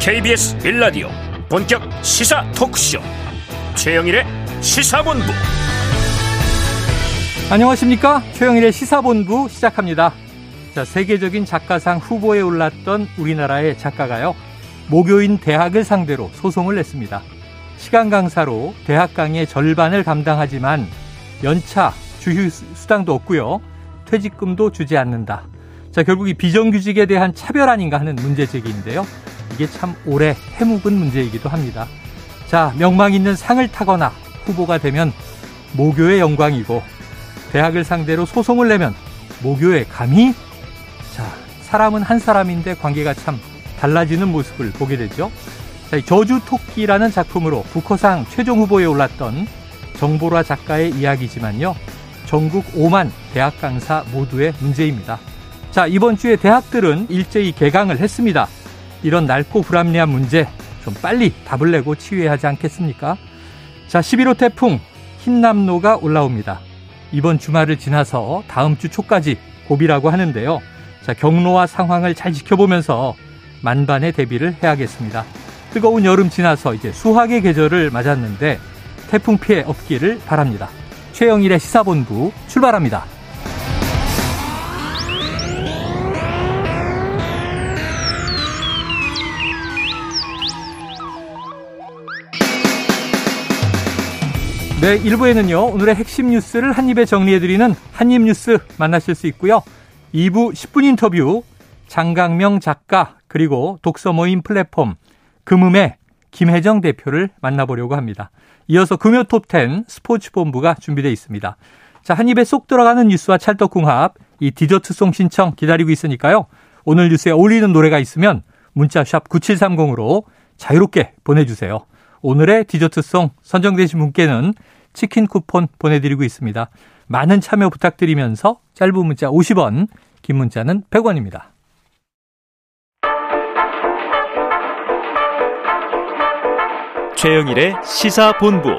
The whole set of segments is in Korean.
KBS 빌라디오 본격 시사 토크쇼. 최영일의 시사본부. 안녕하십니까? 최영일의 시사본부 시작합니다. 자 세계적인 작가상 후보에 올랐던 우리나라의 작가가요 모교인 대학을 상대로 소송을 냈습니다. 시간 강사로 대학 강의 절반을 감당하지만 연차 주휴 수당도 없고요 퇴직금도 주지 않는다. 자, 결국 이 비정규직에 대한 차별 아닌가 하는 문제 제기인데요. 이게 참 오래 해묵은 문제이기도 합니다. 자, 명망 있는 상을 타거나 후보가 되면 모교의 영광이고 대학을 상대로 소송을 내면 모교의 감히 자, 사람은 한 사람인데 관계가 참 달라지는 모습을 보게 되죠. 자, 저주 토끼라는 작품으로 북커상 최종 후보에 올랐던 정보라 작가의 이야기지만요. 전국 5만 대학 강사 모두의 문제입니다. 자, 이번 주에 대학들은 일제히 개강을 했습니다. 이런 넓고 불합리한 문제 좀 빨리 답을 내고 치유해야 하지 않겠습니까? 자, 11호 태풍 흰남노가 올라옵니다. 이번 주말을 지나서 다음 주 초까지 고비라고 하는데요. 자, 경로와 상황을 잘 지켜보면서 만반의 대비를 해야겠습니다. 뜨거운 여름 지나서 이제 수학의 계절을 맞았는데 태풍 피해 없기를 바랍니다. 최영일의 시사본부 출발합니다. 네, 1부에는요, 오늘의 핵심 뉴스를 한입에 정리해드리는 한입뉴스 만나실 수 있고요. 2부 10분 인터뷰, 장강명 작가, 그리고 독서 모임 플랫폼, 금음의 김혜정 대표를 만나보려고 합니다. 이어서 금요 톱10 스포츠 본부가 준비되어 있습니다. 자, 한 입에 쏙 들어가는 뉴스와 찰떡궁합, 이 디저트송 신청 기다리고 있으니까요. 오늘 뉴스에 어울리는 노래가 있으면 문자 샵 9730으로 자유롭게 보내주세요. 오늘의 디저트송 선정되신 분께는 치킨 쿠폰 보내드리고 있습니다. 많은 참여 부탁드리면서 짧은 문자 50원, 긴 문자는 100원입니다. 최영일의 시사본부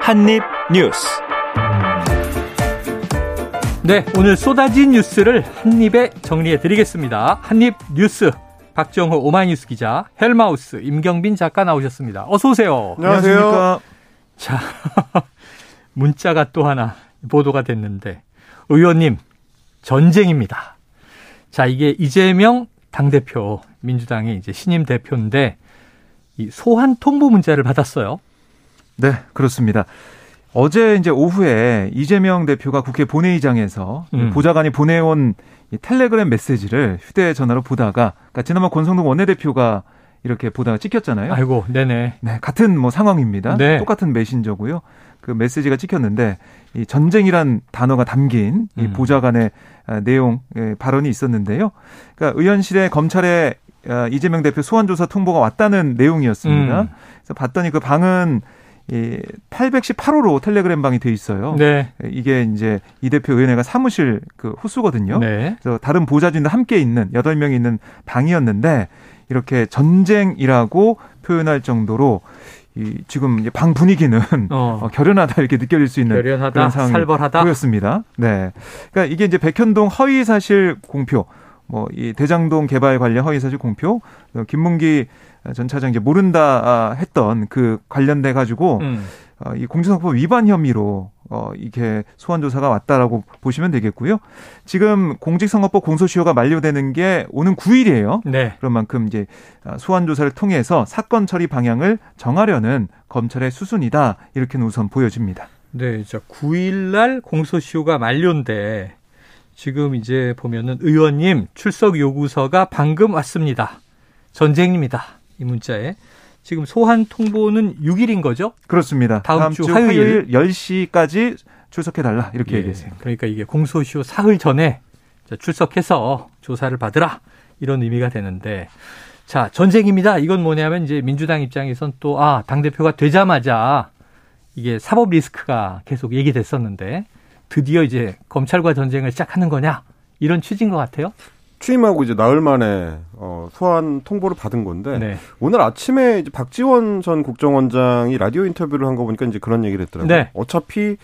한입뉴스 네, 오늘 쏟아진 뉴스를 한입에 정리해 드리겠습니다. 한입 뉴스 박정호 오마이뉴스 기자, 헬마우스 임경빈 작가 나오셨습니다. 어서 오세요. 안녕하세요. 자, 문자가 또 하나 보도가 됐는데 의원님 전쟁입니다. 자, 이게 이재명 당대표 민주당의 이제 신임 대표인데 이 소환 통보 문자를 받았어요. 네, 그렇습니다. 어제 이제 오후에 이재명 대표가 국회 본회의장에서 음. 보좌관이 보내온 이 텔레그램 메시지를 휴대전화로 보다가 그러니까 지난번 권성동 원내대표가 이렇게 보다가 찍혔잖아요. 아이고, 네네. 네, 같은 뭐 상황입니다. 네. 똑같은 메신저고요. 그 메시지가 찍혔는데 이 전쟁이란 단어가 담긴 이 음. 보좌관의 아, 내용 발언이 있었는데요. 그러니까 의원실에 검찰에 아, 이재명 대표 소환조사 통보가 왔다는 내용이었습니다. 음. 그래서 봤더니 그 방은 이 818호로 텔레그램 방이 돼 있어요. 네. 이게 이제 이 대표 의원회가 사무실 그 호수거든요. 네. 그래서 다른 보좌진도 함께 있는 8명이 있는 방이었는데 이렇게 전쟁이라고 표현할 정도로 이 지금 방 분위기는 어. 어. 결연하다 이렇게 느껴질 수 있는 결연하다, 그런 상황이 살벌하다. 보였습니다. 네. 그러니까 이게 이제 백현동 허위 사실 공표 뭐 이 대장동 개발 관련 허위 사실 공표 어, 김문기 전 차장 이제 모른다 아, 했던 그 관련돼 가지고 음. 어, 이 공정성법 위반 혐의로 어, 이게 소환 조사가 왔다라고 보시면 되겠고요. 지금 공직선거법 공소시효가 만료되는 게 오는 9일이에요. 네. 그런 만큼 이제 아, 소환 조사를 통해서 사건 처리 방향을 정하려는 검찰의 수순이다 이렇게는 우선 보여집니다. 네, 자 9일 날 공소시효가 만료인데 지금 이제 보면은 의원님 출석 요구서가 방금 왔습니다. 전쟁입니다. 이 문자에. 지금 소환 통보는 6일인 거죠? 그렇습니다. 다음, 다음 주, 주 화요일, 화요일 10시까지 출석해 달라 이렇게 예, 얘기했어요. 그러니까 이게 공소시효 사흘 전에 출석해서 조사를 받으라 이런 의미가 되는데 자 전쟁입니다. 이건 뭐냐면 이제 민주당 입장에선 또아당 대표가 되자마자 이게 사법 리스크가 계속 얘기됐었는데 드디어 이제 검찰과 전쟁을 시작하는 거냐 이런 취지인 것 같아요. 취임하고 이제 나흘 만에 어, 소환 통보를 받은 건데 네. 오늘 아침에 이제 박지원 전 국정원장이 라디오 인터뷰를 한 거 보니까 이제 그런 얘기를 했더라고요. 네. 어차피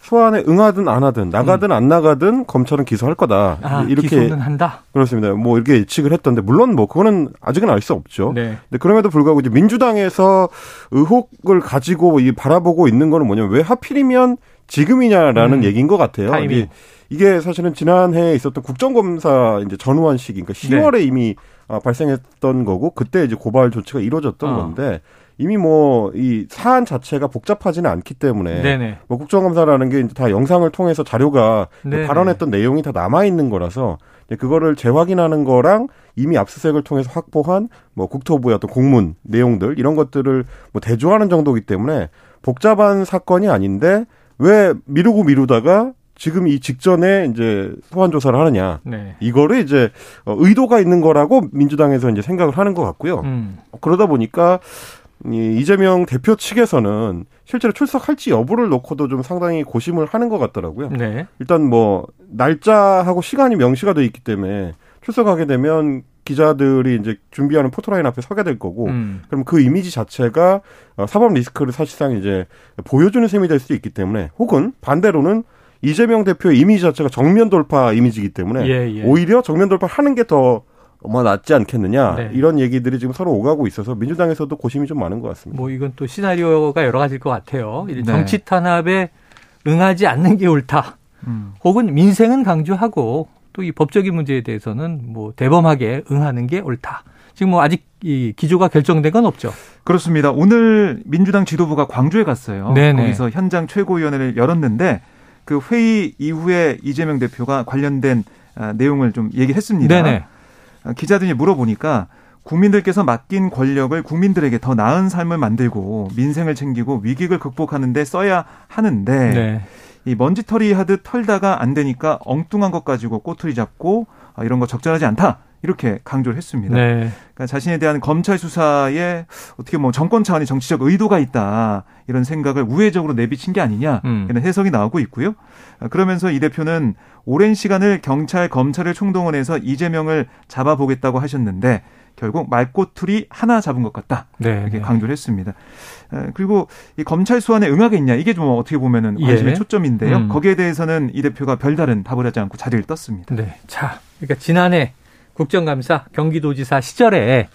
소환에 응하든 안 하든 나가든 음. 안 나가든 검찰은 기소할 거다. 아, 이렇게 기소는 한다. 그렇습니다. 뭐 이렇게 예측을 했던데 물론 뭐 그거는 아직은 알 수 없죠. 네. 근데 그럼에도 불구하고 이제 민주당에서 의혹을 가지고 이 바라보고 있는 거는 뭐냐면 왜 하필이면 지금이냐라는 음. 얘기인 것 같아요. 타이밍. 이게 사실은 지난해에 있었던 국정검사 이제 전후한 시기, 그러니까 10월에 네. 이미 아, 발생했던 거고 그때 이제 고발 조치가 이루어졌던 어. 건데 이미 뭐 이 사안 자체가 복잡하지는 않기 때문에 네네. 뭐 국정감사라는 게 이제 다 영상을 통해서 자료가 발언했던 내용이 다 남아 있는 거라서 그거를 재확인하는 거랑 이미 압수수색을 통해서 확보한 뭐 국토부의 어떤 공문 내용들 이런 것들을 뭐 대조하는 정도이기 때문에 복잡한 사건이 아닌데 왜 미루고 미루다가 지금 이 직전에 이제 소환 조사를 하느냐. 네. 이거를 이제 어, 의도가 있는 거라고 민주당에서 이제 생각을 하는 것 같고요. 음. 그러다 보니까 이 이재명 대표 측에서는 실제로 출석할지 여부를 놓고도 좀 상당히 고심을 하는 것 같더라고요. 네. 일단 뭐 날짜하고 시간이 명시가 돼 있기 때문에 출석하게 되면 기자들이 이제 준비하는 포토라인 앞에 서게 될 거고, 음. 그럼 그 이미지 자체가 어, 사법 리스크를 사실상 이제 보여주는 셈이 될 수도 있기 때문에, 혹은 반대로는 이재명 대표의 이미지 자체가 정면 돌파 이미지이기 때문에 예, 예. 오히려 정면 돌파 하는 게더 뭐 낫지 않겠느냐 네. 이런 얘기들이 지금 서로 오가고 있어서 민주당에서도 고심이 좀 많은 것 같습니다. 뭐 이건 또 시나리오가 여러 가지일 것 같아요. 네. 정치 탄압에 응하지 않는 게 옳다. 음. 혹은 민생은 강조하고 또 이 법적인 문제에 대해서는 뭐 대범하게 응하는 게 옳다. 지금 뭐 아직 이 기조가 결정된 건 없죠. 그렇습니다. 오늘 민주당 지도부가 광주에 갔어요. 네네. 거기서 현장 최고위원회를 열었는데 그 회의 이후에 이재명 대표가 관련된 아, 내용을 좀 얘기했습니다. 네네. 아, 기자들이 물어보니까 국민들께서 맡긴 권력을 국민들에게 더 나은 삶을 만들고 민생을 챙기고 위기를 극복하는데 써야 하는데 네. 이 먼지털이 하듯 털다가 안 되니까 엉뚱한 것 가지고 꼬투리 잡고 아, 이런 거 적절하지 않다. 이렇게 강조를 했습니다. 네. 그러니까 자신에 대한 검찰 수사에 어떻게 뭐 정권 차원의 정치적 의도가 있다 이런 생각을 우회적으로 내비친 게 아니냐 음. 이런 해석이 나오고 있고요. 아, 그러면서 이 대표는 오랜 시간을 경찰 검찰을 총동원해서 이재명을 잡아보겠다고 하셨는데 결국 말꼬투리 하나 잡은 것 같다 네. 이렇게 네. 강조를 했습니다. 아, 그리고 이 검찰 수환에 응하겠냐 이게 좀 어떻게 보면은 관심의 예. 초점인데요. 음. 거기에 대해서는 이 대표가 별다른 답을 하지 않고 자리를 떴습니다. 네, 자, 그러니까 지난해 국정감사 경기도지사 시절에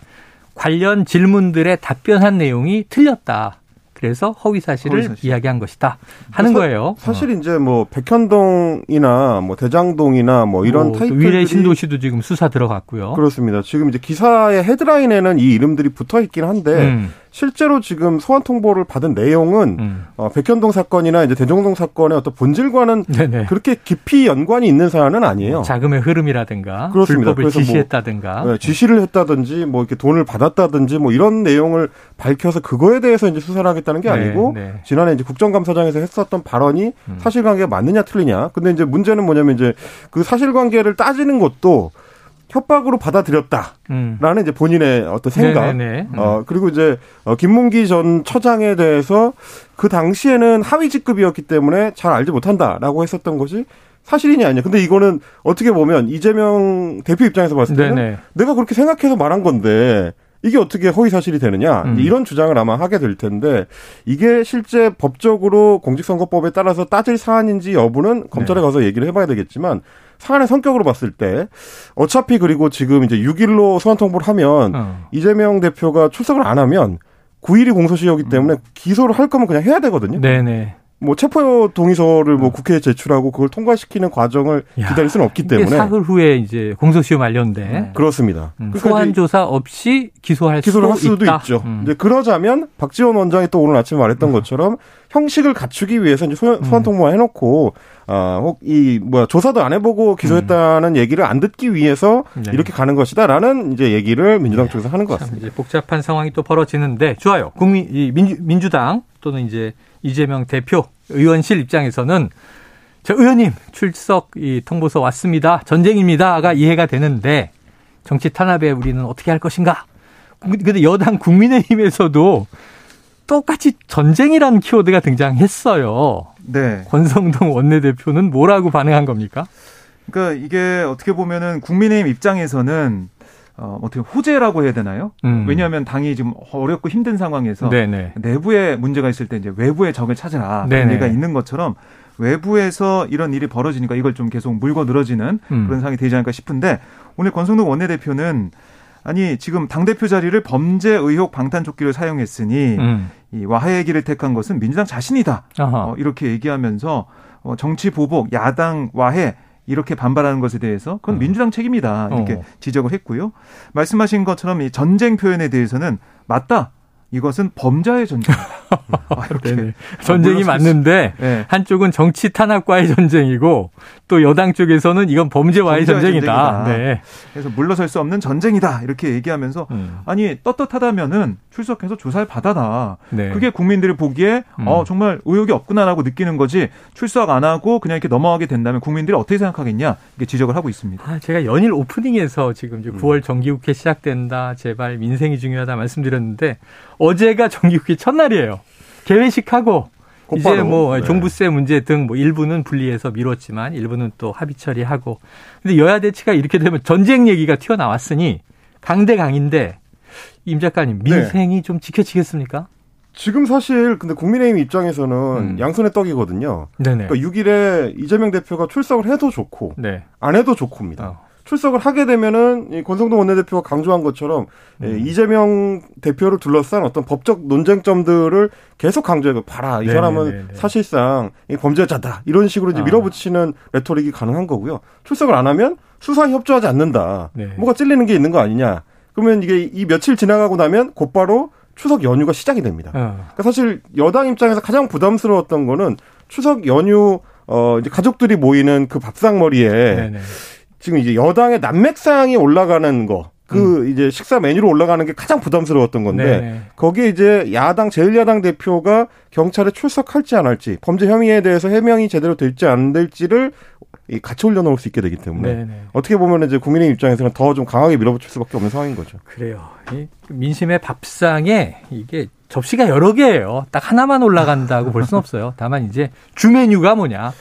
관련 질문들에 답변한 내용이 틀렸다. 그래서 허위 사실을 허위 사실. 이야기한 것이다 하는 사, 거예요. 사실 이제 뭐 백현동이나 뭐 대장동이나 뭐 이런 뭐 타이틀 위례 신도시도 지금 수사 들어갔고요. 그렇습니다. 지금 이제 기사의 헤드라인에는 이 이름들이 붙어 있긴 한데 음. 실제로 지금 소환 통보를 받은 내용은 음. 어, 백현동 사건이나 이제 대종동 사건의 어떤 본질과는 네네. 그렇게 깊이 연관이 있는 사안은 아니에요. 자금의 흐름이라든가 그렇습니다. 불법을 뭐, 지시했다든가 뭐, 네, 지시를 했다든지 뭐 이렇게 돈을 받았다든지 뭐 이런 내용을 밝혀서 그거에 대해서 이제 수사를 하겠다는 게 네, 아니고 네, 네. 지난해 이제 국정감사장에서 했었던 발언이 음. 사실관계가 맞느냐 틀리냐. 근데 이제 문제는 뭐냐면 이제 그 사실관계를 따지는 것도 협박으로 받아들였다라는 음. 이제 본인의 어떤 생각. 음. 어 그리고 이제 어, 김문기 전 처장에 대해서 그 당시에는 하위 직급이었기 때문에 잘 알지 못한다라고 했었던 것이 사실이냐 아니냐. 근데 이거는 어떻게 보면 이재명 대표 입장에서 봤을 때는 네네. 내가 그렇게 생각해서 말한 건데 이게 어떻게 허위 사실이 되느냐 음. 이런 주장을 아마 하게 될 텐데 이게 실제 법적으로 공직선거법에 따라서 따질 사안인지 여부는 검찰에 네. 가서 얘기를 해봐야 되겠지만 사안의 성격으로 봤을 때 어차피 그리고 지금 이제 6일로 소환 통보를 하면 어. 이재명 대표가 출석을 안 하면 9일이 공소시효이기 때문에 음. 기소를 할 거면 그냥 해야 되거든요. 네네. 뭐 체포 동의서를 뭐 어. 국회에 제출하고 그걸 통과시키는 과정을 야, 기다릴 수는 없기 때문에 사흘 후에 이제 공소시효 만료인데 네. 그렇습니다. 음, 소환 조사 없이 기소할 기소를 할 수도 있다. 있죠. 음. 이제 그러자면 박지원 원장이 또 오늘 아침에 말했던 음. 것처럼 형식을 갖추기 위해서 이제 소환, 소환 통보만 해놓고 아혹이 뭐야 조사도 안 해보고 기소했다는 음. 얘기를 안 듣기 위해서 네. 이렇게 가는 것이다라는 이제 얘기를 민주당 네. 쪽에서 하는 것 같습니다. 복잡한 상황이 또 벌어지는데 좋아요. 국민 이 민주, 민주당 또는 이제 이재명 대표 의원실 입장에서는 저 의원님 출석 이 통보서 왔습니다. 전쟁입니다가 이해가 되는데 정치 탄압에 우리는 어떻게 할 것인가? 근데 여당 국민의힘에서도 똑같이 전쟁이라는 키워드가 등장했어요. 네. 권성동 원내대표는 뭐라고 반응한 겁니까? 그러니까 이게 어떻게 보면은 국민의힘 입장에서는 어, 어떻게 호재라고 해야 되나요? 음. 왜냐하면 당이 지금 어렵고 힘든 상황에서 네네. 내부에 문제가 있을 때 이제 외부의 적을 찾으라 그런 얘기가 있는 것처럼 외부에서 이런 일이 벌어지니까 이걸 좀 계속 물고 늘어지는 음. 그런 상황이 되지 않을까 싶은데 오늘 권성동 원내대표는 아니 지금 당 대표 자리를 범죄 의혹 방탄조끼를 사용했으니 음. 이 와해의 길을 택한 것은 민주당 자신이다. 어, 이렇게 얘기하면서 어, 정치 보복, 야당 와해 이렇게 반발하는 것에 대해서 그건 음. 민주당 책임이다 이렇게 어. 지적을 했고요. 말씀하신 것처럼 이 전쟁 표현에 대해서는 맞다. 이것은 범자의 전쟁이다. 아, 이렇게 전쟁이 맞는데 네. 한쪽은 정치 탄압과의 전쟁이고 또 여당 쪽에서는 이건 범죄와의 전쟁이다. 전쟁이다. 네. 그래서 물러설 수 없는 전쟁이다. 이렇게 얘기하면서 음. 아니 떳떳하다면은 출석해서 조사를 받아라. 네. 그게 국민들이 보기에 음. 어 정말 의혹이 없구나라고 느끼는 거지 출석 안 하고 그냥 이렇게 넘어가게 된다면 국민들이 어떻게 생각하겠냐 이게 지적을 하고 있습니다. 아, 제가 연일 오프닝에서 지금 이제 9월 음. 정기국회 시작된다. 제발 민생이 중요하다 말씀드렸는데 어제가 정기국회 첫날이에요. 개회식하고 이제 뭐 네. 종부세 문제 등 뭐 일부는 분리해서 미뤘지만 일부는 또 합의 처리하고 근데 여야 대치가 이렇게 되면 전쟁 얘기가 튀어나왔으니 강대강인데 임 작가님 네. 민생이 네. 좀 지켜지겠습니까? 지금 사실 근데 국민의힘 입장에서는 음. 양손의 떡이거든요. 네네. 그러니까 6일에 이재명 대표가 출석을 해도 좋고 네. 안 해도 좋고입니다. 어. 출석을 하게 되면은 이 권성동 원내대표가 강조한 것처럼 예, 음. 이재명 대표를 둘러싼 어떤 법적 논쟁점들을 계속 강조해서 봐라 이 네네네네. 사람은 네, 네, 네. 사실상 이 범죄자다 이런 식으로 이제 아. 밀어붙이는 레토릭이 가능한 거고요. 출석을 안 하면 수사에 협조하지 않는다. 네. 뭐가 찔리는 게 있는 거 아니냐. 그러면 이게 이 며칠 지나가고 나면 곧바로 추석 연휴가 시작이 됩니다. 어. 그러니까 사실 여당 입장에서 가장 부담스러웠던 거는 추석 연휴 어 이제 가족들이 모이는 그 밥상머리에 네네. 지금 이제 여당의 난맥상이 올라가는 거. 그 음. 이제 식사 메뉴로 올라가는 게 가장 부담스러웠던 건데 네네. 거기에 이제 야당 제일야당 대표가 경찰에 출석할지 안 할지 범죄 혐의에 대해서 해명이 제대로 될지 안 될지를 같이 올려놓을 수 있게 되기 때문에 네네. 어떻게 보면 이제 국민의 입장에서는 더 좀 강하게 밀어붙일 수밖에 없는 상황인 거죠. 그래요. 민심의 밥상에 이게 접시가 여러 개예요. 딱 하나만 올라간다고 볼 수는 없어요. 다만 이제 주메뉴가 뭐냐,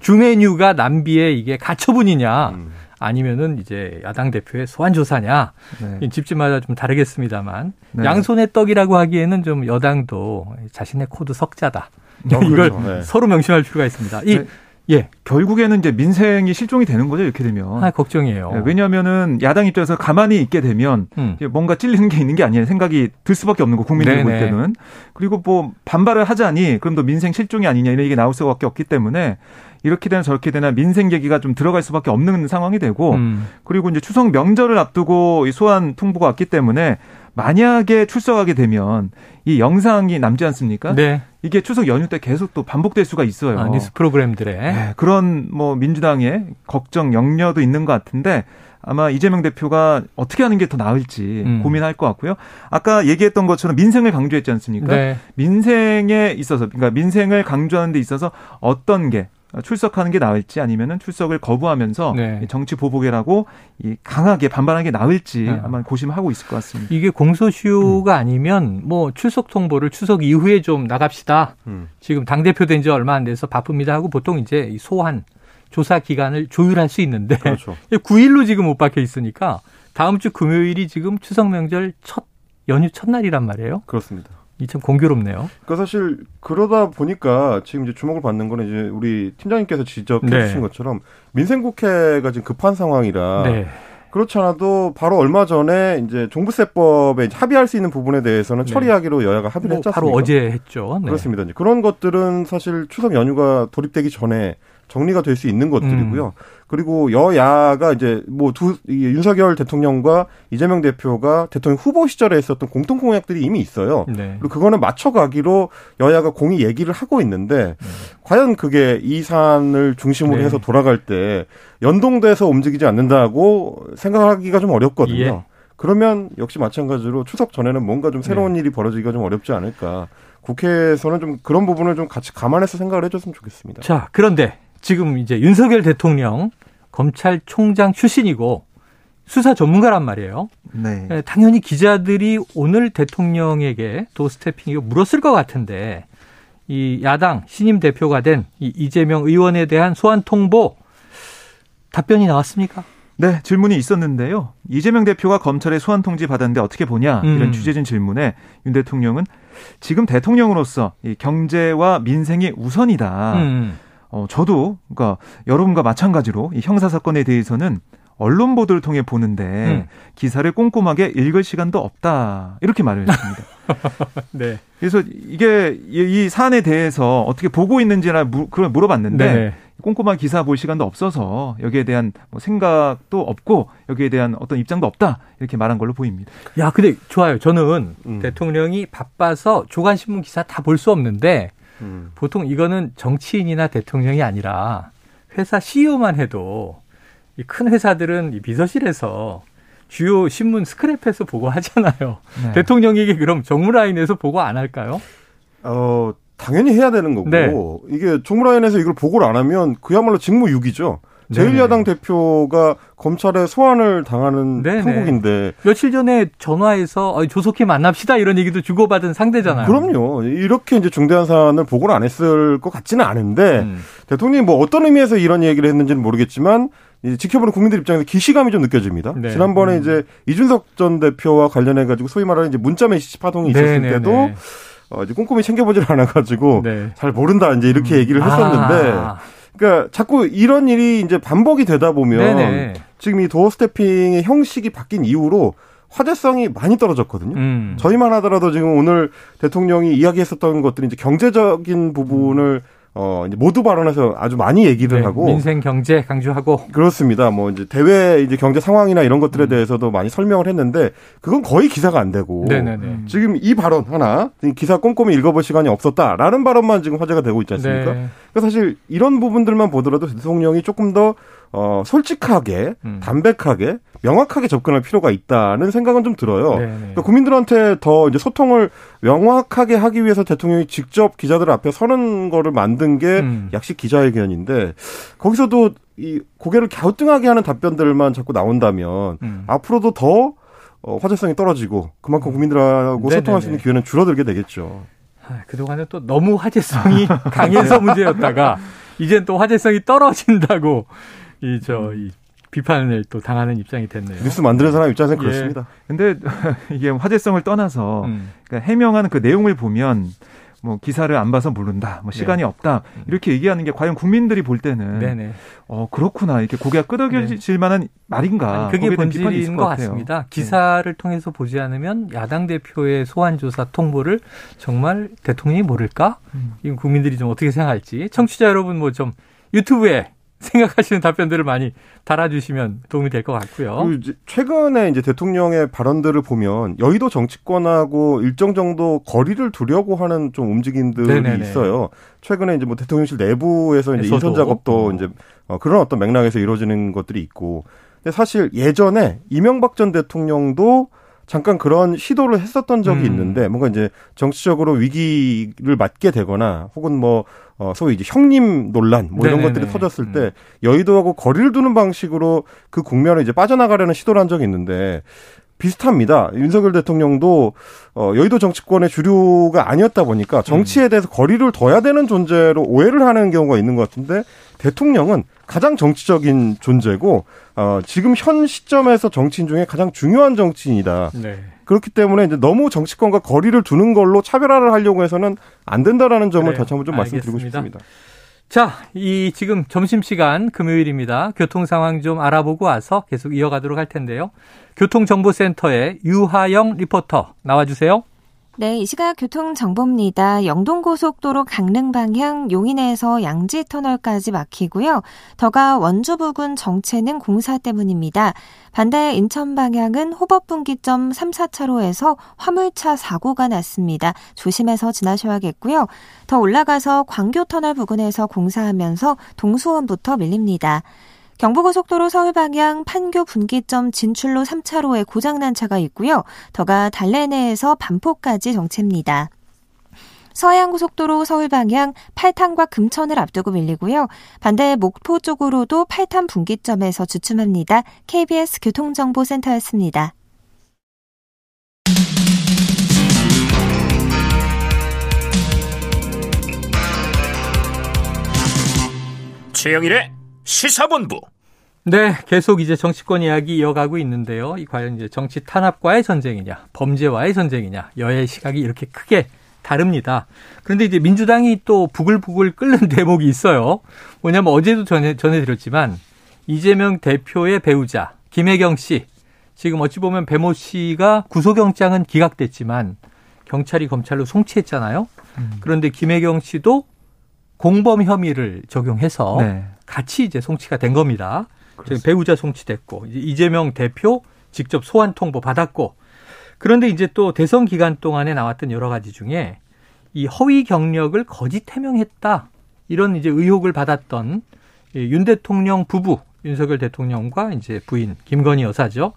주메뉴가 남비의 이게 가처분이냐. 음. 아니면은 이제 야당 대표의 소환 조사냐 네. 집집마다 좀 다르겠습니다만 네. 양손의 떡이라고 하기에는 좀 여당도 자신의 코도 석자다. 어, 이걸 그렇죠. 네. 서로 명심할 필요가 있습니다. 이 네. 예. 결국에는 이제 민생이 실종이 되는 거죠, 이렇게 되면. 아, 걱정이에요. 네, 왜냐하면은 야당 입장에서 가만히 있게 되면 음. 뭔가 찔리는 게 있는 게 아니에요. 생각이 들 수밖에 없는 거, 국민들이 네네. 볼 때는. 그리고 뭐 반발을 하자니 그럼 또 민생 실종이 아니냐 이런 얘기 나올 수밖에 없기 때문에 이렇게 되나 저렇게 되나 민생 계기가 좀 들어갈 수밖에 없는 상황이 되고 음. 그리고 이제 추석 명절을 앞두고 이 소환 통보가 왔기 때문에 만약에 출석하게 되면 이 영상이 남지 않습니까? 네. 이게 추석 연휴 때 계속 또 반복될 수가 있어요. 아, 뉴스 프로그램들에 네, 그런 뭐 민주당의 걱정 염려도 있는 것 같은데 아마 이재명 대표가 어떻게 하는 게 더 나을지 음. 고민할 것 같고요. 아까 얘기했던 것처럼 민생을 강조했지 않습니까? 네. 민생에 있어서 그러니까 민생을 강조하는 데 있어서 어떤 게 출석하는 게 나을지 아니면은 출석을 거부하면서 네. 정치 보복이라고 이 강하게 반발하는 게 나을지 네. 아마 고심하고 있을 것 같습니다. 이게 공소시효가 음. 아니면 뭐 출석 통보를 추석 이후에 좀 나갑시다. 음. 지금 당 대표 된 지 얼마 안 돼서 바쁩니다 하고 보통 이제 소환 조사 기간을 조율할 수 있는데 그렇죠. 9일로 지금 못 박혀 있으니까 다음 주 금요일이 지금 추석 명절 첫 연휴 첫날이란 말이에요. 그렇습니다. 이 참 공교롭네요. 그러니까 사실 그러다 보니까 지금 이제 주목을 받는 거는 이제 우리 팀장님께서 지적해 네. 주신 것처럼 민생국회가 지금 급한 상황이라 네. 그렇지 않아도 바로 얼마 전에 이제 종부세법에 합의할 수 있는 부분에 대해서는 네. 처리하기로 여야가 합의를 뭐 했지 않습니까? 바로 어제 했죠. 네. 그렇습니다. 이제 그런 것들은 사실 추석 연휴가 돌입되기 전에 정리가 될 수 있는 것들이고요. 음. 그리고 여야가 이제 뭐 두 윤석열 대통령과 이재명 대표가 대통령 후보 시절에 했었던 공통 공약들이 이미 있어요. 네. 그리고 그거는 맞춰가기로 여야가 공히 얘기를 하고 있는데 네. 과연 그게 이 사안을 중심으로 네. 해서 돌아갈 때 연동돼서 움직이지 않는다고 생각하기가 좀 어렵거든요. 예. 그러면 역시 마찬가지로 추석 전에는 뭔가 좀 새로운 네. 일이 벌어지기가 좀 어렵지 않을까. 국회에서는 좀 그런 부분을 좀 같이 감안해서 생각을 해줬으면 좋겠습니다. 자, 그런데 지금 이제 윤석열 대통령 검찰총장 출신이고 수사 전문가란 말이에요. 네. 예, 당연히 기자들이 오늘 대통령에게 도 스태핑이고 물었을 것 같은데 이 야당 신임 대표가 된 이 이재명 의원에 대한 소환 통보 답변이 나왔습니까? 네, 질문이 있었는데요. 이재명 대표가 검찰에 소환 통지 받았는데 어떻게 보냐 이런 음. 취재진 질문에 윤 대통령은 지금 대통령으로서 이 경제와 민생이 우선이다. 음. 어, 저도 그러니까 여러분과 마찬가지로 이 형사 사건에 대해서는 언론 보도를 통해 보는데 음. 기사를 꼼꼼하게 읽을 시간도 없다 이렇게 말을 했습니다. 네. 그래서 이게 이 사안에 대해서 어떻게 보고 있는지나 그걸 물어봤는데 네 꼼꼼한 기사 볼 시간도 없어서 여기에 대한 뭐 생각도 없고 여기에 대한 어떤 입장도 없다 이렇게 말한 걸로 보입니다. 야, 근데 좋아요. 저는 음. 대통령이 바빠서 조간 신문 기사 다 볼 수 없는데 음. 보통 이거는 정치인이나 대통령이 아니라 회사 CEO만 해도 이 큰 회사들은 이 비서실에서 주요 신문 스크랩해서 보고 하잖아요. 네. 대통령에게 그럼 정무라인에서 보고 안 할까요? 어, 당연히 해야 되는 거고 네. 이게 정무라인에서 이걸 보고를 안 하면 그야말로 직무유기죠. 제1야당 대표가 검찰에 소환을 당하는 네네. 판국인데 며칠 전에 전화해서 조속히 만납시다 이런 얘기도 주고받은 상대잖아요. 그럼요. 이렇게 이제 중대한 사안을 보고를 안 했을 것 같지는 않은데 음. 대통령이 뭐 어떤 의미에서 이런 얘기를 했는지는 모르겠지만 이제 지켜보는 국민들 입장에서 기시감이 좀 느껴집니다. 네. 지난번에 음. 이제 이준석 전 대표와 관련해 가지고 소위 말하는 이제 문자 메시지 파동이 있었을 네네네. 때도 어, 이제 꼼꼼히 챙겨보질 않아가지고 네. 잘 모른다 이제 이렇게 음. 얘기를 했었는데 아. 그러니까 자꾸 이런 일이 이제 반복이 되다 보면 네네. 지금 이 도어 스태핑의 형식이 바뀐 이후로 화제성이 많이 떨어졌거든요. 음. 저희만 하더라도 지금 오늘 대통령이 이야기했었던 것들이 이제 경제적인 부분을 음. 어, 이제 모두 발언해서 아주 많이 얘기를 네, 하고. 민생 경제 강조하고. 그렇습니다. 뭐 이제 대외 이제 경제 상황이나 이런 것들에 음. 대해서도 많이 설명을 했는데 그건 거의 기사가 안 되고. 네네네. 음. 지금 이 발언 하나 기사 꼼꼼히 읽어볼 시간이 없었다라는 발언만 지금 화제가 되고 있지 않습니까? 네. 그러니까 사실 이런 부분들만 보더라도 대통령이 조금 더 어, 솔직하게, 음. 담백하게, 명확하게 접근할 필요가 있다는 생각은 좀 들어요. 네, 네. 그러니까 국민들한테 더 이제 소통을 명확하게 하기 위해서 대통령이 직접 기자들 앞에 서는 거를 만든 게 음. 약식 기자회견인데 거기서도 이 고개를 갸우뚱하게 하는 답변들만 자꾸 나온다면 음. 앞으로도 더 어, 화제성이 떨어지고 그만큼 음. 국민들하고 네 소통할 수 있는 기회는 줄어들게 되겠죠. 아, 그동안은 또 너무 화제성이 강해서 문제였다가 이젠 또 화제성이 떨어진다고 이 저이 비판을 또 당하는 입장이 됐네요. 뉴스 만드는 사람 입장에서는 예. 그렇습니다. 근데 이게 화제성을 떠나서 음. 그러니까 해명하는 그 내용을 보면 뭐 기사를 안 봐서 모른다, 뭐 시간이 네. 없다 이렇게 얘기하는 게 과연 국민들이 볼 때는 네네. 어 그렇구나 이렇게 고개가 끄덕여질 네. 만한 말인가? 아니, 그게 본질인 것, 것 같습니다. 네. 기사를 네. 통해서 보지 않으면 야당 대표의 소환 조사 통보를 정말 대통령이 모를까? 음. 이건 국민들이 좀 어떻게 생각할지 청취자 여러분 뭐 좀 유튜브에 생각하시는 답변들을 많이 달아주시면 도움이 될 것 같고요. 이제 최근에 이제 대통령의 발언들을 보면 여의도 정치권하고 일정 정도 거리를 두려고 하는 좀 움직임들이 네네네. 있어요. 최근에 이제 뭐 대통령실 내부에서 이제 인선 작업도 어. 이제 어, 그런 어떤 맥락에서 이루어지는 것들이 있고. 근데 사실 예전에 이명박 전 대통령도 잠깐 그런 시도를 했었던 적이 음. 있는데 뭔가 이제 정치적으로 위기를 맞게 되거나 혹은 뭐 어, 소위 이제 형님 논란 뭐 이런 네네네. 것들이 터졌을 때 음. 여의도하고 거리를 두는 방식으로 그 국면을 이제 빠져나가려는 시도를 한 적이 있는데 비슷합니다. 윤석열 대통령도 어, 여의도 정치권의 주류가 아니었다 보니까 정치에 음. 대해서 거리를 둬야 되는 존재로 오해를 하는 경우가 있는 것 같은데 대통령은 가장 정치적인 존재고 어, 지금 현 시점에서 정치인 중에 가장 중요한 정치인이다. 네. 그렇기 때문에 이제 너무 정치권과 거리를 두는 걸로 차별화를 하려고 해서는 안 된다라는 점을 그래요. 다시 한번 좀 알겠습니다. 말씀드리고 싶습니다. 자, 이 지금 점심시간 금요일입니다. 교통 상황 좀 알아보고 와서 계속 이어가도록 할 텐데요. 교통정보센터의 유하영 리포터 나와주세요. 네, 이 시각 교통 정보입니다. 영동고속도로 강릉 방향 용인에서 양지 터널까지 막히고요. 더가 원주 부근 정체는 공사 때문입니다. 반대 인천 방향은 호법분기점 3, 4차로에서 화물차 사고가 났습니다. 조심해서 지나셔야겠고요. 더 올라가서 광교터널 부근에서 공사하면서 동수원부터 밀립니다. 경부고속도로 서울 방향 판교 분기점 진출로 3차로에 고장난 차가 있고요. 더가 달래내에서 반포까지 정체입니다. 서해안고속도로 서울 방향 팔탄과 금천을 앞두고 밀리고요. 반대 목포 쪽으로도 팔탄 분기점에서 주춤합니다. KBS 교통정보센터였습니다. 최영일의 시사본부 네, 계속 이제 정치권 이야기 이어가고 있는데요. 이 과연 이제 정치 탄압과의 전쟁이냐, 범죄와의 전쟁이냐, 여야의 시각이 이렇게 크게 다릅니다. 그런데 이제 민주당이 또 부글부글 끓는 대목이 있어요. 뭐냐면 어제도 전해, 전해드렸지만 이재명 대표의 배우자 김혜경 씨 지금 어찌 보면 배모 씨가 구속영장은 기각됐지만 경찰이 검찰로 송치했잖아요. 음. 그런데 김혜경 씨도 공범 혐의를 적용해서 네. 같이 이제 송치가 된 겁니다. 지금 배우자 송치됐고 이제 이재명 대표 직접 소환 통보 받았고 그런데 이제 또 대선 기간 동안에 나왔던 여러 가지 중에 이 허위 경력을 거짓 해명했다 이런 이제 의혹을 받았던 윤 대통령 부부 윤석열 대통령과 이제 부인 김건희 여사죠.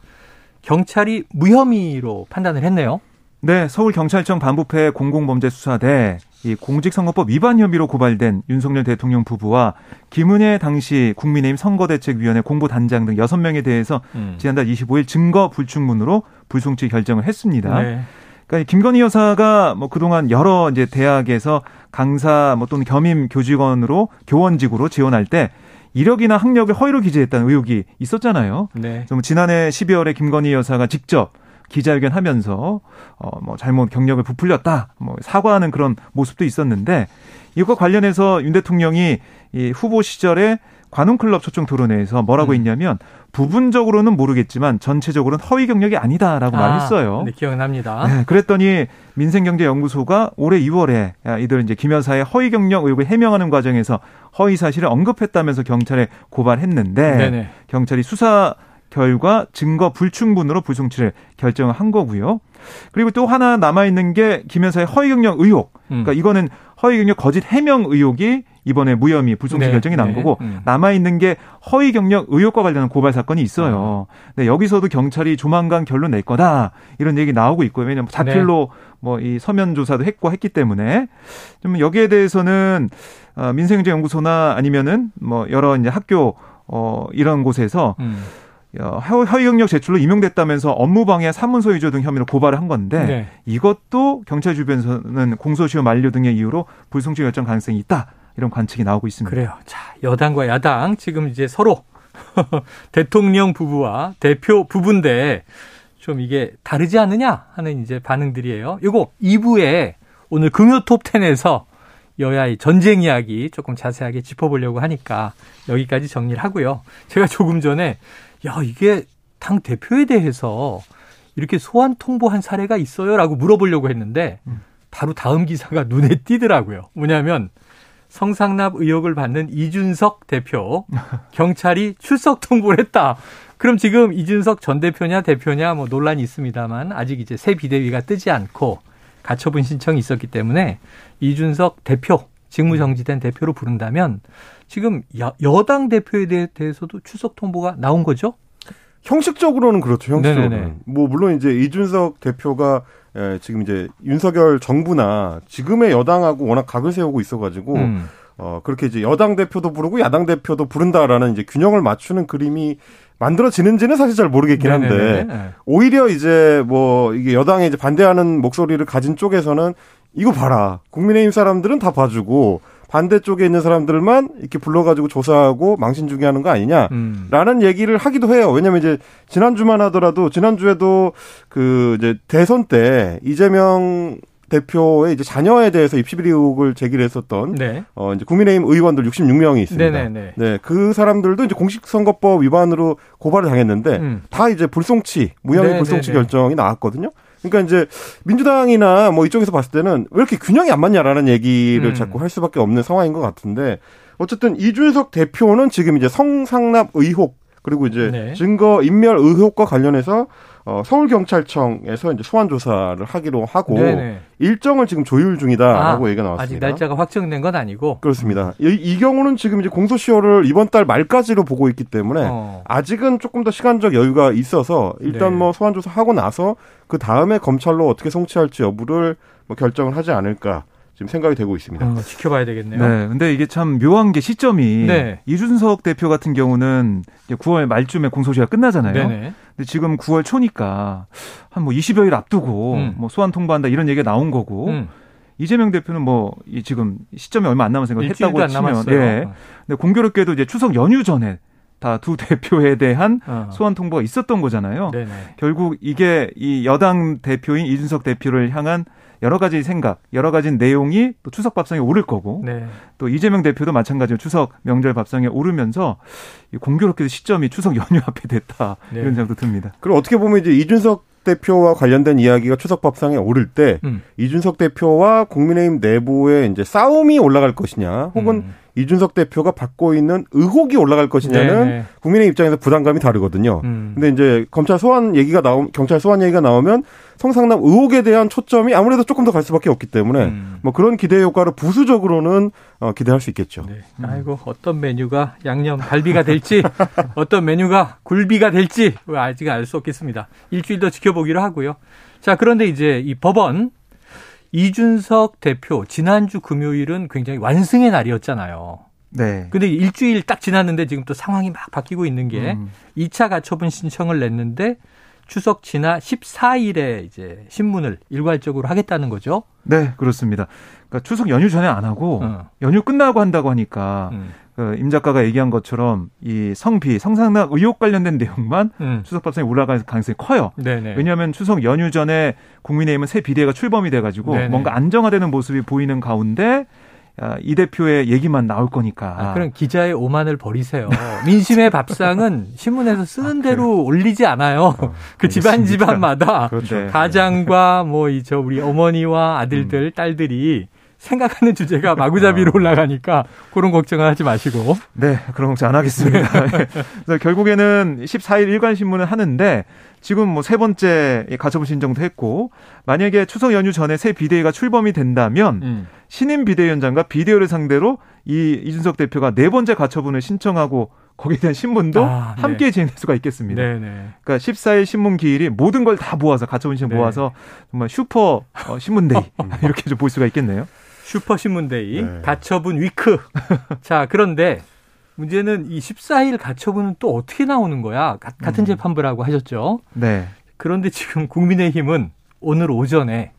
경찰이 무혐의로 판단을 했네요. 네, 서울 경찰청 반부패 공공범죄수사대 이 공직선거법 위반 혐의로 고발된 윤석열 대통령 부부와 김은혜 당시 국민의힘 선거대책위원회 공보단장 등 6명에 대해서 음. 지난달 25일 증거 불충분으로 불송치 결정을 했습니다. 네. 그러니까 김건희 여사가 뭐 그동안 여러 이제 대학에서 강사 뭐 또는 겸임 교직원으로 교원직으로 지원할 때 이력이나 학력을 허위로 기재했다는 의혹이 있었잖아요. 네. 좀 지난해 12월에 김건희 여사가 직접 기자회견 하면서 어 뭐 잘못 경력을 부풀렸다 뭐 사과하는 그런 모습도 있었는데 이것과 관련해서 윤 대통령이 이 후보 시절에 관훈클럽 초청 토론회에서 뭐라고 음. 했냐면 부분적으로는 모르겠지만 전체적으로는 허위 경력이 아니다라고 아, 말했어요. 네, 기억납니다. 네, 그랬더니 민생경제연구소가 올해 2월에 이들 이제 김 여사의 허위 경력 의혹을 해명하는 과정에서 허위 사실을 언급했다면서 경찰에 고발했는데 네네. 경찰이 수사 결과 증거 불충분으로 불송치를 결정한 거고요. 그리고 또 하나 남아 있는 게 김현사의 허위 경력 의혹. 음. 그러니까 이거는 허위 경력 거짓 해명 의혹이 이번에 무혐의 불송치 네, 결정이 난 네. 거고 음. 남아 있는 게 허위 경력 의혹과 관련한 고발 사건이 있어요. 아. 네, 여기서도 경찰이 조만간 결론 낼 거다 이런 얘기 나오고 있고요. 왜냐하면 자필로 네. 뭐이 서면 조사도 했고 했기 때문에 좀 여기에 대해서는 어, 민생경제연구소나 아니면은 뭐 여러 이제 학교 어 이런 곳에서 음. 허위 경력 제출로 임용됐다면서 업무방해, 사문서 위조 등 혐의로 고발을 한 건데 네. 이것도 경찰 주변에서는 공소시효 만료 등의 이유로 불송치 결정 가능성이 있다 이런 관측이 나오고 있습니다. 그래요. 자 여당과 야당 지금 이제 서로 대통령 부부와 대표 부부인데 좀 이게 다르지 않느냐 하는 이제 반응들이에요. 이거 2부에 오늘 금요 톱10에서 여야의 전쟁 이야기 조금 자세하게 짚어보려고 하니까 여기까지 정리를 하고요. 제가 조금 전에 야, 이게 당 대표에 대해서 이렇게 소환 통보한 사례가 있어요라고 물어보려고 했는데 음. 바로 다음 기사가 눈에 띄더라고요. 뭐냐면 성상납 의혹을 받는 이준석 대표 경찰이 출석 통보를 했다. 그럼 지금 이준석 전 대표냐 대표냐 뭐 논란이 있습니다만 아직 이제 새 비대위가 뜨지 않고 가처분 신청이 있었기 때문에 이준석 대표 직무정지된 대표로 부른다면 지금 여, 여당 대표에 대해서도 출석 통보가 나온 거죠? 형식적으로는 그렇죠. 형식적으로는. 네네네. 뭐 물론 이제 이준석 대표가 예, 지금 이제 윤석열 정부나 지금의 여당하고 워낙 각을 세우고 있어가지고 음. 어 그렇게 이제 여당 대표도 부르고 야당 대표도 부른다라는 이제 균형을 맞추는 그림이 만들어지는지는 사실 잘 모르겠긴 한데 네네네. 오히려 이제 뭐 이게 여당에 이제 반대하는 목소리를 가진 쪽에서는 이거 봐라 국민의힘 사람들은 다 봐주고 반대쪽에 있는 사람들만 이렇게 불러가지고 조사하고 망신주기 하는 거 아니냐라는 음. 얘기를 하기도 해요. 왜냐면 이제 지난주만 하더라도 지난주에도 그 이제 대선 때 이재명 대표의 이제 자녀에 대해서 입시비리 의혹을 제기를 했었던 네. 어 이제 국민의힘 의원들 66명이 있습니다. 네네네. 네, 그 사람들도 이제 공직선거법 위반으로 고발을 당했는데 음. 다 이제 불송치 무혐의 네네네. 불송치 결정이 나왔거든요. 그러니까 이제 민주당이나 뭐 이쪽에서 봤을 때는 왜 이렇게 균형이 안 맞냐라는 얘기를 음. 자꾸 할 수밖에 없는 상황인 것 같은데 어쨌든 이준석 대표는 지금 이제 성상납 의혹 그리고 이제 네. 증거 인멸 의혹과 관련해서 어, 서울경찰청에서 이제 소환 조사를 하기로 하고 네네. 일정을 지금 조율 중이다라고 아, 얘기가 나왔습니다. 아직 날짜가 확정된 건 아니고 그렇습니다. 이, 이, 경우는 지금 이제 공소시효를 이번 달 말까지로 보고 있기 때문에 어. 아직은 조금 더 시간적 여유가 있어서 일단 네. 뭐 소환 조사 하고 나서 그 다음에 검찰로 어떻게 송치할지 여부를 뭐 결정을 하지 않을까. 지금 생각이 되고 있습니다. 어, 지켜봐야 되겠네요. 네. 근데 이게 참 묘한 게 시점이 네. 이준석 대표 같은 경우는 9월 말쯤에 공소시효가 끝나잖아요. 네네. 근데 지금 9월 초니까 한 뭐 20여일 앞두고 음. 뭐 소환 통보한다 이런 얘기가 나온 거고 음. 이재명 대표는 뭐 지금 시점이 얼마 안 남아서 했다고 치면 예. 근데 공교롭게도 이제 추석 연휴 전에 다 두 대표에 대한 어. 소환 통보가 있었던 거잖아요. 네네. 결국 이게 이 여당 대표인 이준석 대표를 향한 여러 가지 생각, 여러 가지 내용이 또 추석 밥상에 오를 거고 네. 또 이재명 대표도 마찬가지로 추석 명절 밥상에 오르면서 공교롭게도 시점이 추석 연휴 앞에 됐다 네. 이런 생각도 듭니다. 그리고 어떻게 보면 이제 이준석 대표와 관련된 이야기가 추석 밥상에 오를 때 음. 이준석 대표와 국민의힘 내부에 이제 싸움이 올라갈 것이냐 혹은 음. 이준석 대표가 받고 있는 의혹이 올라갈 것이냐는 네네. 국민의 입장에서 부담감이 다르거든요. 음. 근데 이제 검찰 소환 얘기가 나오 경찰 소환 얘기가 나오면 성상남 의혹에 대한 초점이 아무래도 조금 더 갈 수밖에 없기 때문에 음. 뭐 그런 기대 효과를 부수적으로는 어, 기대할 수 있겠죠. 네. 음. 아이고 어떤 메뉴가 양념 갈비가 될지 어떤 메뉴가 굴비가 될지 아직 알 수 없겠습니다. 일주일 더 지켜보기로 하고요. 자 그런데 이제 이 법원 이준석 대표 지난주 금요일은 굉장히 완승의 날이었잖아요. 네. 근데 일주일 딱 지났는데 지금 또 상황이 막 바뀌고 있는 게 음. 2차 가처분 신청을 냈는데 추석 지나 14일에 이제 신문을 일괄적으로 하겠다는 거죠. 네, 그렇습니다. 그러니까 추석 연휴 전에 안 하고 어. 연휴 끝나고 한다고 하니까 음. 그임 작가가 얘기한 것처럼 이 성비, 성상납 의혹 관련된 내용만 음. 추석 밥상에 올라갈 가능성이 커요. 네네. 왜냐하면 추석 연휴 전에 국민의힘은 새 비대가 출범이 돼가지고 네네. 뭔가 안정화되는 모습이 보이는 가운데 이 대표의 얘기만 나올 거니까. 아, 그럼 기자의 오만을 버리세요. 민심의 밥상은 신문에서 쓰는 아, 대로 올리지 않아요. 어, 그 집안 집안마다 그렇죠. 가장과 뭐 이 저 우리 어머니와 아들들, 음. 딸들이 생각하는 주제가 마구잡이로 아. 올라가니까 그런 걱정을 하지 마시고. 네, 그런 걱정 안 하겠습니다. 그래서 결국에는 14일 일간 신문을 하는데 지금 뭐 세 번째 가처분 신청도 했고 만약에 추석 연휴 전에 새 비대위가 출범이 된다면 음. 신임 비대위원장과 비대위를 상대로 이 이준석 대표가 네 번째 가처분을 신청하고 거기에 대한 신문도 아, 네. 함께 진행할 수가 있겠습니다. 네, 네. 그러니까 14일 신문 기일이 모든 걸 다 모아서 가처분 신청 네. 모아서 정말 슈퍼 어, 심문day 이렇게 좀 볼 수가 있겠네요. 슈퍼 심문day 네. 가처분 week. 자, 그런데 문제는 이 14일 가처분은 또 어떻게 나오는 거야? 가, 같은 음. 재판부라고 하셨죠. 네. 그런데 지금 국민의힘은 오늘 오전에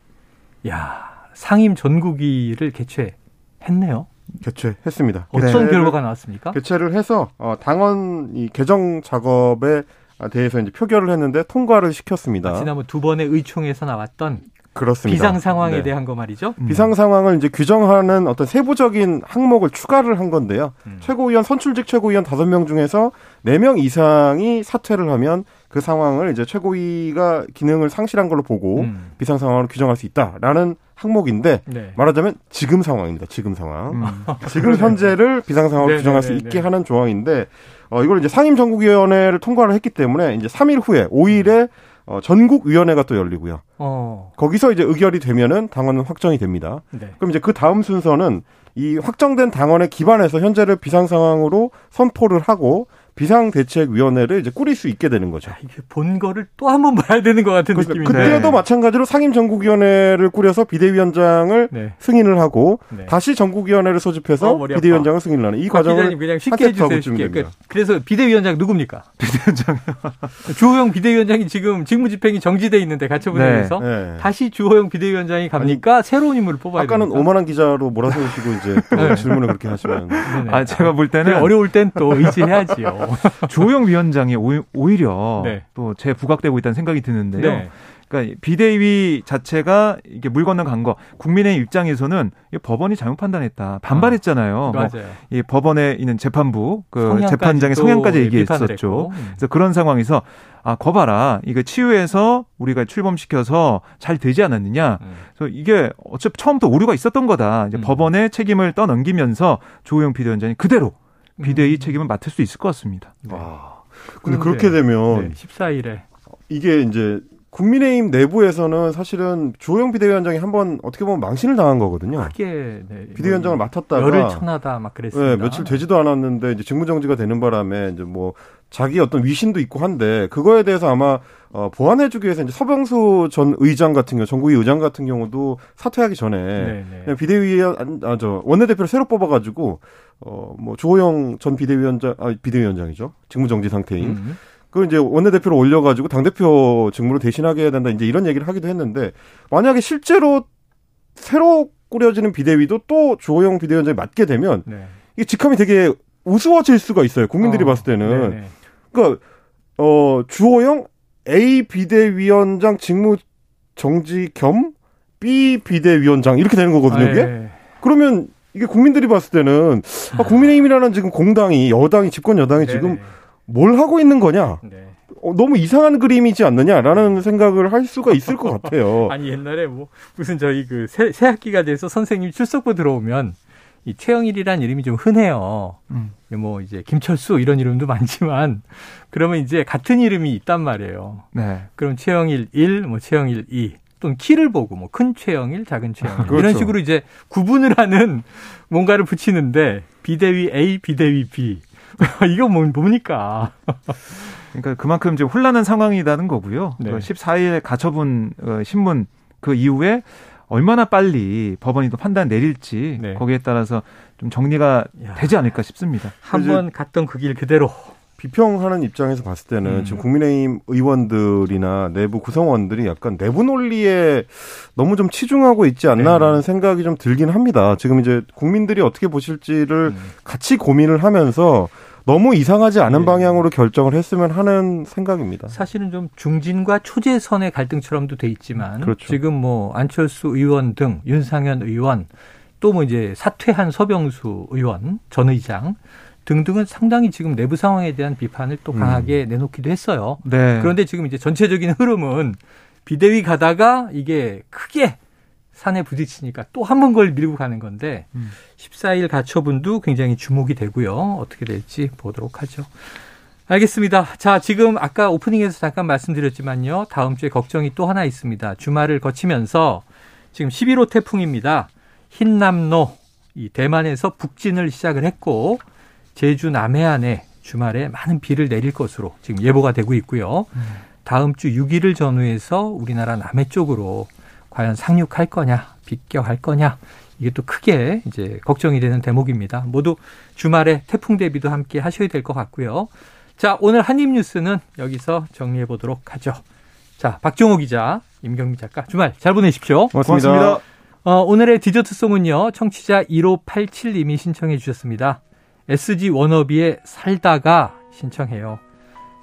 야 상임 전국위를 개최했네요. 개최했습니다. 어떤 네. 결과가 나왔습니까? 개최를 해서 어, 당원 이 개정 작업에 대해서 이제 표결을 했는데 통과를 시켰습니다. 아, 지난번 두 번의 의총에서 나왔던 그렇습니다. 비상 상황에 네. 대한 거 말이죠. 음. 비상 상황을 이제 규정하는 어떤 세부적인 항목을 추가를 한 건데요. 음. 최고위원 선출직 최고위원 다섯 명 중에서 네 명 이상이 사퇴를 하면 그 상황을 이제 최고위가 기능을 상실한 걸로 보고 음. 비상 상황으로 규정할 수 있다라는 항목인데 네. 말하자면 지금 상황입니다. 지금 상황. 음. 지금 현재를 비상 상황으로 네, 규정할 네, 수 네, 있게 하는 조항인데 어 이걸 이제 상임 전국위원회를 통과를 했기 때문에 이제 3일 후에 5일에 음. 어, 전국위원회가 또 열리고요. 어. 거기서 이제 의결이 되면은 당원은 확정이 됩니다. 네. 그럼 이제 그 다음 순서는 이 확정된 당원에 기반해서 현재를 비상 상황으로 선포를 하고 비상대책위원회를 이제 꾸릴 수 있게 되는 거죠. 이게 본 거를 또 한 번 봐야 되는 것 같은 그러니까 느낌인데. 그때도 마찬가지로 상임전국위원회를 꾸려서 비대위원장을 네. 승인을 하고 네. 다시 전국위원회를 소집해서 어, 비대위원장을 승인을 하는 이 과정을 그냥 쉽게 해주세요. 쉽게. 그, 그래서 비대위원장 누굽니까? 비대위원장 주호영 비대위원장이 지금 직무집행이 정지돼 있는데 가처분에서 네. 네. 다시 주호영 비대위원장이 갑니까? 아니, 새로운 인물을 뽑아야 아까는 됩니까? 오만한 기자로 몰아세우시고 이제 네. 질문을 그렇게 하시면 아 제가 볼 때는 어려울 땐 또 의지해야지요. 조영 위원장이 오히려 네. 또재 부각되고 있다는 생각이 드는데요. 네. 그러니까 비대위 자체가 이게 물 건너 간 거, 국민의 입장에서는 법원이 잘못 판단했다 반발했잖아요. 아, 맞아요. 이 법원에 있는 재판부 그 재판장의 성향까지 얘기했었죠. 음. 그래서 그런 상황에서 아 거봐라 이거 치유해서 우리가 출범시켜서 잘 되지 않았느냐. 음. 그래서 이게 어차피 처음부터 오류가 있었던 거다. 이제 음. 법원의 책임을 떠넘기면서 조호영 비대위원장이 그대로 비대위 음. 책임을 맡을 수 있을 것 같습니다. 네. 와. 근데 그렇게 되면 네, 14일에 이게 이제 국민의힘 내부에서는 사실은 조영 비대위원장이 한 번 어떻게 보면 망신을 당한 거거든요. 크게 네, 비대위원장을 뭐 맡았다가 열을 천하다 막 그랬습니다. 네, 며칠 되지도 않았는데 이제 직무정지가 되는 바람에 이제 뭐 자기 어떤 위신도 있고 한데 그거에 대해서 아마 어, 보완해주기 위해서 이제 서병수 전 의장 같은 경우, 전국위 의장 같은 경우도 사퇴하기 전에 네, 네. 그냥 비대위에 아, 저 원내대표를 새로 뽑아가지고 어, 뭐 조호영 전 비대위원장, 아 비대위원장이죠, 직무정지 상태인. 음. 그 이제 원내대표로 올려가지고 당대표 직무를 대신하게 해야 된다. 이제 이런 얘기를 하기도 했는데 만약에 실제로 새로 꾸려지는 비대위도 또 조호영 비대위원장이 맡게 되면 네. 이게 직함이 되게 우스워질 수가 있어요. 국민들이 어, 봤을 때는. 네네. 그러니까 어 주호영 A 비대위원장 직무 정지 겸 B 비대위원장 이렇게 되는 거거든요. 이게. 네. 그러면 이게 국민들이 봤을 때는 아, 국민의힘이라는 지금 공당이 여당이 집권 여당이. 지금 뭘 하고 있는 거냐? 네. 어, 너무 이상한 그림이지 않느냐라는 생각을 할 수가 있을 것 같아요. 아니 옛날에 뭐 무슨 저희 그 새, 새 학기가 돼서 선생님 출석부 들어오면 이 최영일이란 이름이 좀 흔해요. 음. 뭐 이제 김철수 이런 이름도 많지만 그러면 이제 같은 이름이 있단 말이에요. 네. 그럼 최영일 1, 뭐 최영일 2 또는 키를 보고 뭐 큰 최영일, 작은 최영일 그렇죠. 이런 식으로 이제 구분을 하는 뭔가를 붙이는데 비대위 A, 비대위 B 이거 뭐, 뭡니까? 그러니까 그만큼 이제 혼란한 상황이라는 거고요. 네. 14일 가처분 어, 신문 그 이후에 얼마나 빨리 법원이 또 판단 내릴지 네. 거기에 따라서 좀 정리가 야. 되지 않을까 싶습니다. 한번 갔던 그 길 그대로 비평하는 입장에서 봤을 때는 음. 지금 국민의힘 의원들이나 내부 구성원들이 약간 내부 논리에 너무 좀 치중하고 있지 않나라는 네. 생각이 좀 들긴 합니다. 지금 이제 국민들이 어떻게 보실지를 음. 같이 고민을 하면서 너무 이상하지 않은 네. 방향으로 결정을 했으면 하는 생각입니다. 사실은 좀 중진과 초재선의 갈등처럼도 돼 있지만 그렇죠. 지금 뭐 안철수 의원 등 윤상현 의원 또 뭐 이제 사퇴한 서병수 의원 전 의장 등등은 상당히 지금 내부 상황에 대한 비판을 또 강하게 음. 내놓기도 했어요. 네. 그런데 지금 이제 전체적인 흐름은 비대위 가다가 이게 크게 산에 부딪히니까 또 한 번 걸 밀고 가는 건데 음. 14일 가처분도 굉장히 주목이 되고요. 어떻게 될지 보도록 하죠. 알겠습니다. 자, 지금 아까 오프닝에서 잠깐 말씀드렸지만요. 다음 주에 걱정이 또 하나 있습니다. 주말을 거치면서 지금 11호 태풍입니다. 흰남노 이 대만에서 북진을 시작을 했고 제주 남해안에 주말에 많은 비를 내릴 것으로 지금 예보가 되고 있고요. 음. 다음 주 6일을 전후해서 우리나라 남해 쪽으로 과연 상륙할 거냐, 비껴할 거냐, 이게 또 크게 이제 걱정이 되는 대목입니다. 모두 주말에 태풍 대비도 함께 하셔야 될 것 같고요. 자, 오늘 한입 뉴스는 여기서 정리해 보도록 하죠. 자, 박종호 기자, 임경미 작가, 주말 잘 보내십시오. 고맙습니다. 고맙습니다. 어, 오늘의 디저트송은요, 청취자 1587님이 신청해 주셨습니다. SG 워너비의 살다가 신청해요.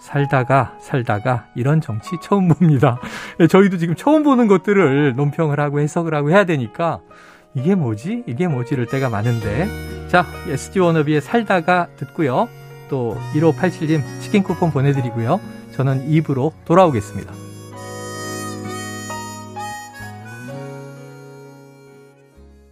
살다가 살다가 이런 정치 처음 봅니다. 예, 저희도 지금 처음 보는 것들을 논평을 하고 해석을 하고 해야 되니까 이게 뭐지? 이게 뭐지? 이럴 때가 많은데. 자, SG 워너비의 살다가 듣고요. 또 1587님 치킨 쿠폰 보내드리고요. 저는 입으로 돌아오겠습니다.